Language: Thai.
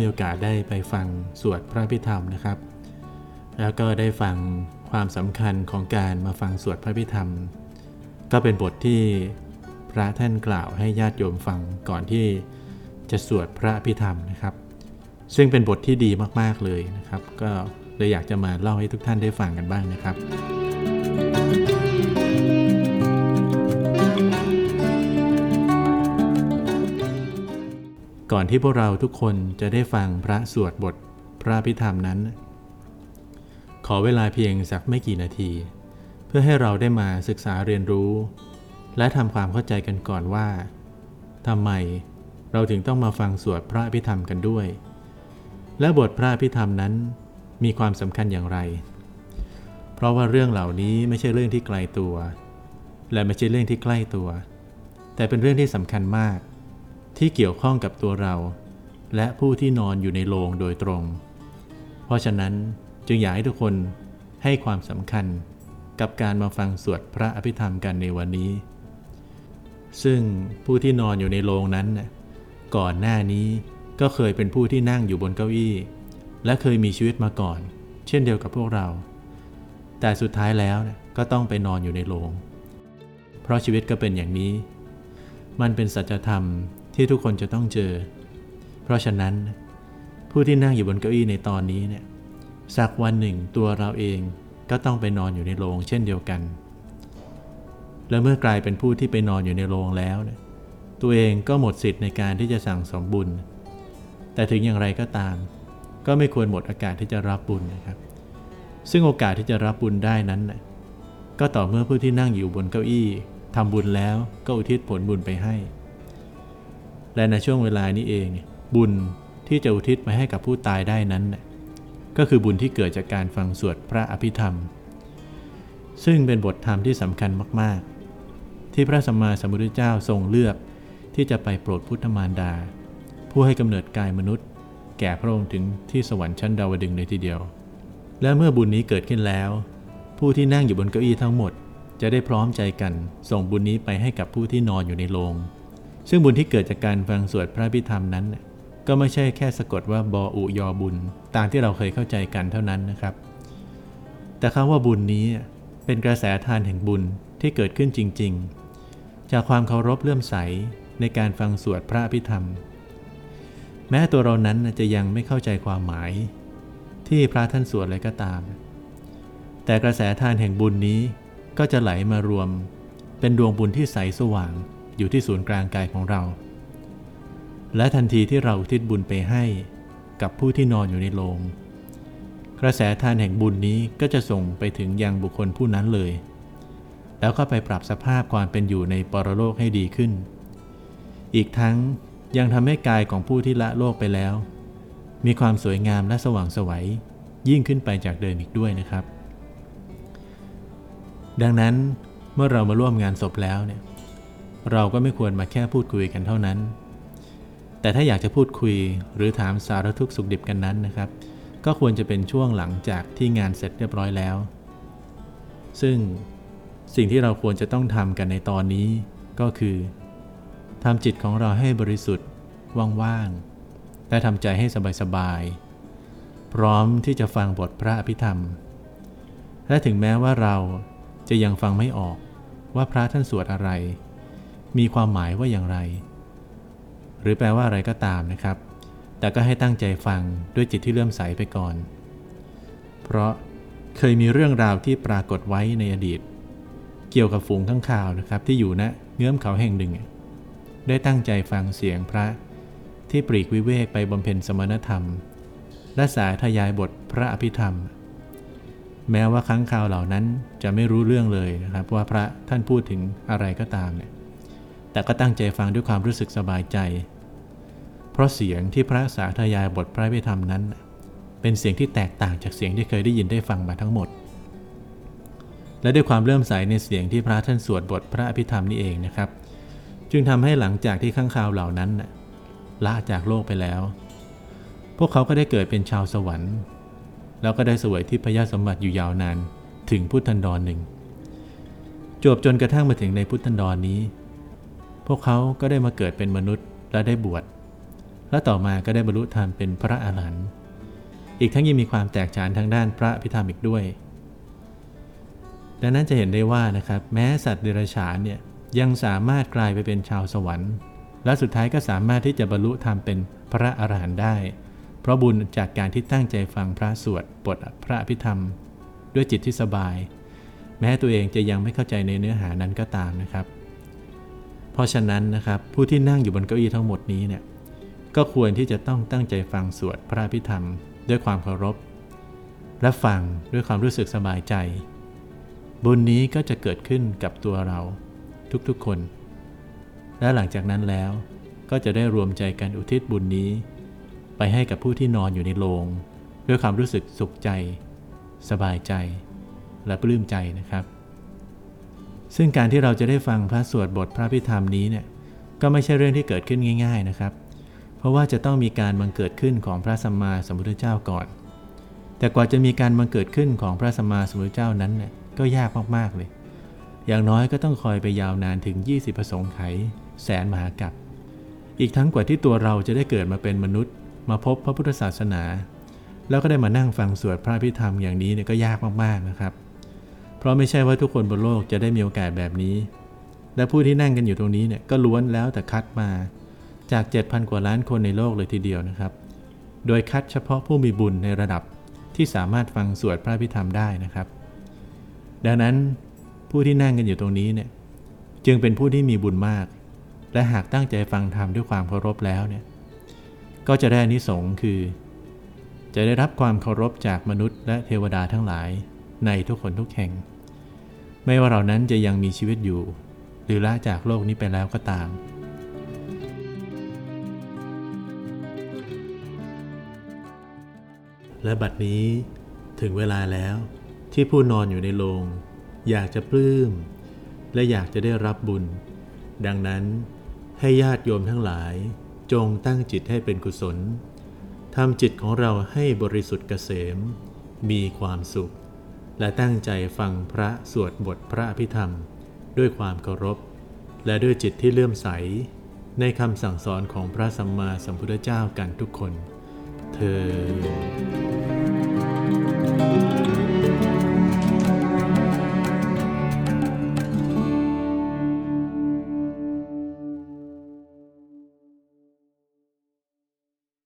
มีโอกาสได้ไปฟังสวดพระพิธรรมนะครับ แล้วก็ได้ฟังความสำคัญของการมาฟังสวดพระพิธรรม ก็เป็นบทที่พระท่านกล่าวให้ญาติโยมฟังก่อนที่จะสวดพระพิธรรมนะครับ ซึ่งเป็นบทที่ดีมากๆเลยนะครับ ก็เลยอยากจะมาเล่าให้ทุกท่านได้ฟังกันบ้างนะครับ ก่อนที่พวกเราทุกคนจะได้ฟังพระสวดบทพระพิธรรมนั้น ขอเวลาเพียงสักไม่กี่นาที เพื่อให้เราได้มาศึกษาเรียนรู้ และทำความเข้าใจกันก่อนว่าทำไมเราถึงต้องมาฟังสวดพระพิธรรมกันด้วย และบทพระพิธรรมนั้นมีความสำคัญอย่างไร เพราะว่าเรื่องเหล่านี้ไม่ใช่เรื่องที่ไกลตัว และไม่ใช่เรื่องที่ใกล้ตัว แต่เป็นเรื่องที่สำคัญมาก ที่เกี่ยวข้องกับตัวเรา และผู้ที่นอนอยู่ในโรงโดยตรง เพราะฉะนั้นจึงอยากให้ทุกคนให้ความสำคัญกับการมาฟังสวดพระอภิธรรมกันในวันนี้ ซึ่งผู้ที่นอนอยู่ในโรงนั้น ก่อนหน้านี้ก็เคยเป็นผู้ที่นั่งอยู่บนเก้าอี้ และเคยมีชีวิตมาก่อน เช่นเดียวกับพวกเรา แต่สุดท้ายแล้วก็ต้องไปนอนอยู่ในโรง เพราะชีวิตก็เป็นอย่างนี้ มันเป็นสัจธรรม ที่ทุกคนจะต้องเจอ เพราะฉะนั้นผู้ที่นั่งอยู่บนเก้าอี้ในตอนนี้เนี่ยสักวันหนึ่งตัวเราเองก็ต้องไปนอนอยู่ในโรงเช่นเดียวกัน และเมื่อกลายเป็นผู้ที่ไปนอนอยู่ในโรงแล้วเนี่ยตัวเองก็หมดสิทธิ์ในการที่จะสั่งสมบุญ แต่ถึงอย่างไรก็ตาม ก็ไม่ควรหมดโอกาสที่จะรับบุญนะครับ ซึ่งโอกาสที่จะรับบุญได้นั้นนะก็ต่อเมื่อผู้ที่นั่งอยู่บนเก้าอี้ทำบุญแล้วก็อุทิศผลบุญไปให้ และในช่วงเวลานี้เองบุญที่จะอุทิศไปให้กับผู้ตายได้นั้นก็คือบุญที่เกิดจากการฟังสวดพระอภิธรรม ซึ่งเป็นบทธรรมที่สำคัญมาก ๆ ที่พระสัมมาสัมพุทธเจ้าทรงเลือกที่จะไปโปรดพุทธมารดา ผู้ให้กำเนิดกายมนุษย์ แก่พระองค์ถึงที่สวรรค์ชั้นดาวดึงเลยทีเดียว และเมื่อบุญนี้เกิดขึ้นแล้ว ผู้ที่นั่งอยู่บนเก้าอี้ทั้งหมด จะได้พร้อมใจกันส่งบุญนี้ไปให้กับผู้ที่นอนอยู่ในโรง ซึ่งบุญที่เกิดจากการฟังสวดพระพิธรรมนั้น ก็ไม่ใช่แค่สะกดว่าบออุยอบุญ ตามที่เราเคยเข้าใจกันเท่านั้นนะครับ แต่คำว่าบุญนี้เป็นกระแสทานแห่งบุญที่เกิดขึ้นจริง ๆ จากความเคารพเลื่อมใสในการฟังสวดพระพิธรรม แม้ตัวเรานั้นจะยังไม่เข้าใจความหมาย ที่พระท่านสวดอะไรก็ตาม แต่กระแสทานแห่งบุญนี้ก็จะไหลมารวม เป็นดวงบุญที่ใสสว่าง อยู่ที่ศูนย์กลางกายของเรา และทันทีที่เราทิศบุญไปให้กับผู้ที่นอนอยู่ในโรงกระแสทานแห่งบุญนี้ก็จะส่งไปถึงยังบุคคลผู้นั้นเลย แล้วก็ไปปรับสภาพความเป็นอยู่ในปรโลกให้ดีขึ้น อีกทั้งยังทำให้กายของผู้ที่ละโลกไปแล้ว มีความสวยงามและสว่างสวัยยิ่งขึ้นไปจากเดิมอีกด้วยนะครับ ดังนั้นเมื่อเรามาร่วมงานศพแล้วเนี่ย เราก็ไม่ควรมาแค่พูดคุยกันเท่านั้น แต่ถ้าอยากจะพูดคุยหรือถามสารทุกข์สุขดิบกันนั้นนะครับ ก็ควรจะเป็นช่วงหลังจากที่งานเสร็จเรียบร้อยแล้ว ซึ่งสิ่งที่เราควรจะต้องทำกันในตอนนี้ก็คือทำจิตของเราให้บริสุทธิ์ว่างๆและทำใจให้สบายๆพร้อมที่จะฟังบทพระอภิธรรม และถึงแม้ว่าเราจะยังฟังไม่ออกว่าพระท่านสวดอะไร มีความหมายว่าอย่างไร หรือแปลว่าอะไรก็ตามนะครับ แต่ก็ให้ตั้งใจฟังด้วยจิตที่เลื่อมใสไปก่อน เพราะเคยมีเรื่องราวที่ปรากฏไว้ในอดีต เกี่ยวกับฝูงข้างข่าวนะครับ ที่อยู่ณนะเงื้อมเขาแห่งหนึ่ง ได้ตั้งใจฟังเสียงพระที่ปรีกวิเวกไปบำเพ็ญสมณธรรม และสายทยายบทพระอภิธรรม แม้ว่าครั้งคราวเหล่านั้นจะไม่รู้เรื่องเลยนะครับ ว่าพระท่านพูดถึงอะไรก็ตามเนี่ย แต่ก็ตั้งใจฟังด้วยความรู้สึกสบายใจ เพราะเสียงที่พระสาธยายบทพระพิธรรมนั้น เป็นเสียงที่แตกต่างจากเสียงที่เคยได้ยินได้ฟังมาทั้งหมด และด้วยความเลื่มใสในเสียงที่พระท่านสวดบทพระอภิธรรมนี่เองนะครับ จึงทำให้หลังจากที่ข้างคาวเหล่านั้นละจากโลกไปแล้ว พวกเขาก็ได้เกิดเป็นชาวสวรรค์ แล้วก็ได้สวยที่พยาสมบัติอยู่ยาวนานถึงพุทธันดรหนึ่งจบจนกระทั่งมาถึงในพุทธันดรนนี้ พวกเขาก็ได้มาเกิดเป็นมนุษย์และได้บวช และต่อมาก็ได้บรรลุธรรมเป็นพระอรหันต์ อีกทั้งยังมีความแตกฉานทางด้านพระพิธรรมอีกด้วย ดังนั้นจะเห็นได้ว่านะครับแม้สัตว์เดรัจฉานเนี่ยยังสามารถกลายไปเป็นชาวสวรรค์ และสุดท้ายก็สามารถที่จะบรรลุธรรมเป็นพระอรหันต์ได้ เพราะบุญจากการที่ตั้งใจฟังพระสวดบทพระพิธรรม ด้วยจิตที่สบาย แม้ตัวเองจะยังไม่เข้าใจในเนื้อหานั้นก็ตามนะครับ เพราะฉะนั้นนะครับผู้ที่นั่งอยู่บนเก้าอี้ทั้งหมดนี้เนี่ยก็ควรที่จะต้องตั้งใจฟังสวดพระพิธรรม ด้วยความเคารพ และฟังด้วยความรู้สึกสบายใจ บุญนี้ก็จะเกิดขึ้นกับตัวเราทุกๆคน และหลังจากนั้นแล้วก็จะได้รวมใจกันอุทิศบุญนี้ ไปให้กับผู้ที่นอนอยู่ในโรงด้วยความรู้สึกสุขใจ สบายใจ และปลื้มใจนะครับ ซึ่งการที่เราจะได้ฟังพระสวดบทพระพิธรรมนี้เนี่ยก็ไม่ใช่เรื่องที่เกิดขึ้นง่าย ๆนะครับ เพราะว่าจะต้องมีการบังเกิดขึ้นของพระสัมมาสัมพุทธเจ้าก่อน แต่กว่าจะมีการบังเกิดขึ้นของพระสัมมาสัมพุทธเจ้านั้นเนี่ยก็ยากมากๆเลย อย่างน้อยก็ต้องคอยไปยาวนานถึง 20 ประสงค์ไข แสนมหากัปอีกทั้งกว่าที่ตัวเราจะได้เกิดมาเป็นมนุษย์ มาพบพระพุทธศาสนา แล้วก็ได้มานั่งฟังสวดพระพิธรรมอย่างนี้เนี่ยก็ยากมากๆนะครับ ราะไม่ใช่ว่าทุกคนบนโลกจะได้มีโอกาสแบบนี้ และผู้ที่นั่งกันอยู่ตรงนี้เนี่ยก็ล้วนแล้วแต่คัดมาจาก 7,000 กว่าล้านคนในโลกเลยทีเดียวนะครับ โดยคัดเฉพาะผู้มีบุญในระดับที่สามารถฟังสวดพระพิธรรมได้นะครับ ดังนั้นผู้ที่นั่งกันอยู่ตรงนี้เนี่ยจึงเป็นผู้ที่มีบุญมาก และหากตั้งใจฟังธรรมด้วยความเคารพแล้วเนี่ยก็จะได้อานิสงส์คือ จะได้รับความเคารพจากมนุษย์และเทวดาทั้งหลายในทุกคนทุกแห่ง ไม่ว่าเรานั้นจะยังมีชีวิตอยู่ หรือละจากโลกนี้ไปแล้วก็ตาม และบัดนี้ถึงเวลาแล้วที่ผู้นอนอยู่ในโรงอยากจะปลื้ม และอยากจะได้รับบุญ ดังนั้นให้ญาติโยมทั้งหลายจงตั้งจิตให้เป็นกุศลทำจิตของเราให้บริสุทธิ์เกษม มีความสุข และตั้งใจฟังพระสวดบทพระอภิธรรม ด้วยความเคารพ และด้วยจิตที่เลื่อมใส ในคำสั่งสอนของพระสัมมาสัมพุทธเจ้ากันทุกคน เธอ